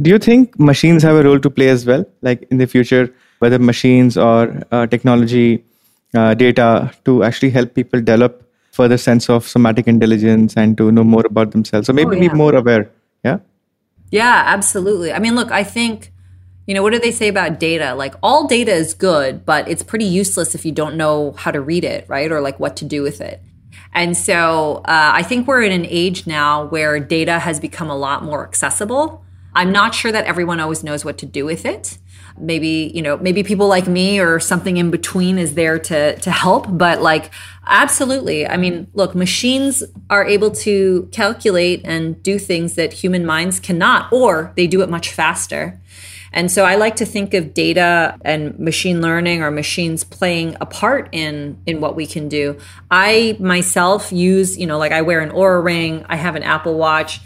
do you think machines have a role to play as well? Like in the future whether machines or uh, technology uh, data to actually help people develop further sense of somatic intelligence and to know more about themselves. So maybe oh, yeah. be more aware yeah? Yeah absolutely. I mean look i think you know what do they say about data? Like all data is good but it's pretty useless if you don't know how to read it right? Or like what to do with it. And so uh, i think we're in an age now where data has become a lot more accessible i'm not sure that everyone always knows what to do with it. Maybe you know maybe people like me or something in between is there to to help but like absolutely. I mean look machines are able to calculate and do things that human minds cannot or they do it much faster. And so I like to think of data and machine learning or machines playing a part in in what we can do. I myself use, you know, like I wear an Oura ring, I have an Apple Watch,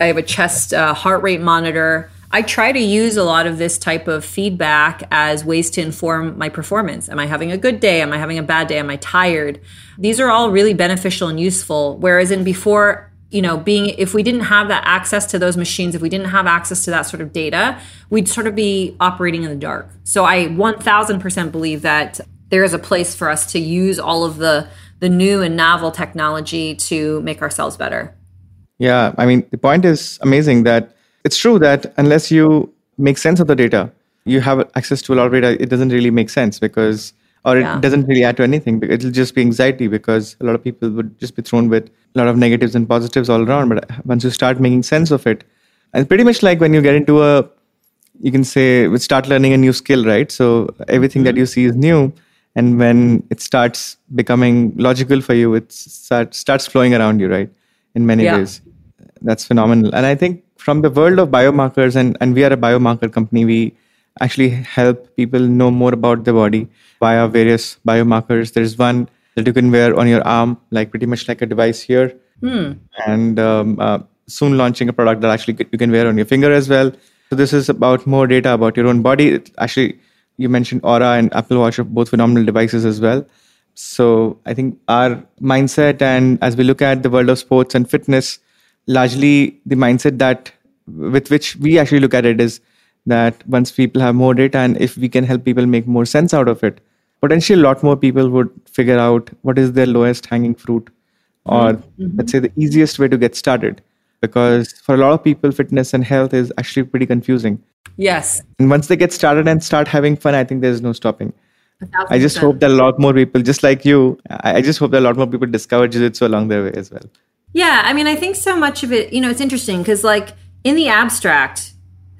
I have a chest uh, heart rate monitor. I try to use a lot of this type of feedback as ways to inform my performance. Am I having a good day? Am I having a bad day? Am I tired? These are all really beneficial and useful. Whereas in before, you know, being if we didn't have that access to those machines, if we didn't have access to that sort of data, we'd sort of be operating in the dark. So I 1000% believe that there is a place for us to use all of the the new and novel technology to make ourselves better. Yeah, I mean, the point is amazing that it's true that unless you make sense of the data, you have access to a lot of data, it doesn't really make sense because or it yeah. doesn't really add to anything. It'll just be anxiety because a lot of people would just be thrown with a lot of negatives and positives all around. But once you start making sense of it, and pretty much like when you get into a, you can say, we start learning a new skill, right? So everything mm-hmm. that you see is new. And when it starts becoming logical for you, it start, starts flowing around you, right? In many yeah. ways. That's phenomenal. And I think from the world of biomarkers, and, and we are a biomarker company, we actually help people know more about the body via various biomarkers. There's one that you can wear on your arm, like pretty much like a device here, hmm. and um, uh, soon launching a product that actually you can wear on your finger as well. So this is about more data about your own body. It actually, you mentioned Oura and Apple Watch are both phenomenal devices as well. So I think our mindset, and as we look at the world of sports and fitness, largely the mindset that with which we actually look at it is that once people have more data and if we can help people make more sense out of it potentially a lot more people would figure out what is their lowest hanging fruit or mm-hmm. let's say the easiest way to get started because for a lot of people fitness and health is actually pretty confusing yes and once they get started and start having fun i think there's no stopping I just hope that a lot more people, just like you, I just hope that a lot more people discover jiu-jitsu along their way as well. Yeah, I mean, I think so much of it, you know, it's interesting because, like, in the abstract,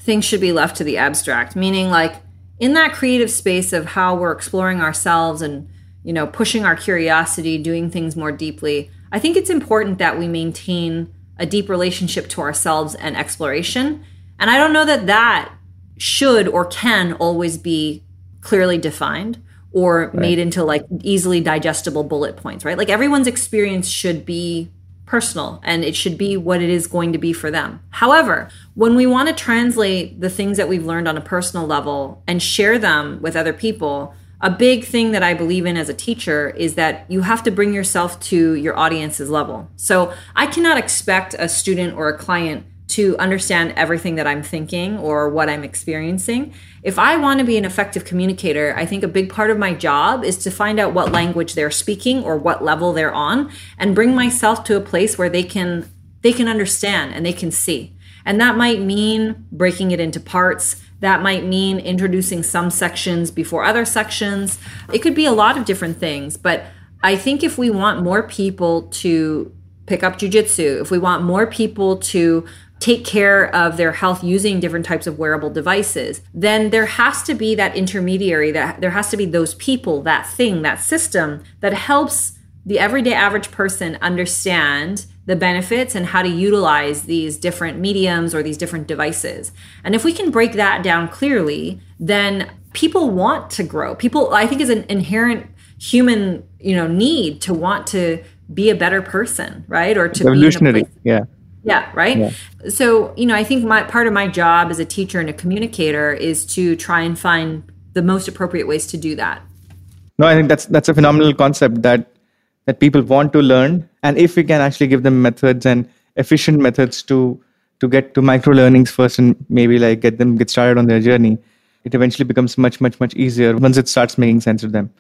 things should be left to the abstract, meaning like in that creative space of how we're exploring ourselves and you know pushing our curiosity, doing things more deeply. I think it's important that we maintain a deep relationship to ourselves and exploration. And I don't know that that should or can always be clearly defined or right. made into like easily digestible bullet points, right? Like everyone's experience should be personal and it should be what it is going to be for them. However, when we want to translate the things that we've learned on a personal level and share them with other people, a big thing that I believe in as a teacher is that you have to bring yourself to your audience's level. So I cannot expect a student or a client to understand everything that I'm thinking or what I'm experiencing. If I want to be an effective communicator, I think a big part of my job is to find out what language they're speaking or what level they're on and bring myself to a place where they can they can understand and they can see. And that might mean breaking it into parts. That might mean introducing some sections before other sections. It could be a lot of different things, but I think if we want more people to pick up jujitsu, if we want more people to take care of their health using different types of wearable devices, then there has to be that intermediary, that there has to be those people, that thing, that system that helps the everyday average person understand the benefits and how to utilize these different mediums or these different devices. And if we can break that down clearly, then people want to grow. People I think is an inherent human, you know, need to want to be a better person, right? Or to be. evolutionary, yeah yeah, right. Yeah. So, you know, I think my part of my job as a teacher and a communicator is to try and find the most appropriate ways to do that. No, I think that's that's a phenomenal concept that that people want to learn, and if we can actually give them methods and efficient methods to to get to micro learnings first and maybe like get them get started on their journey, it eventually becomes much, much, much easier once it starts making sense to them.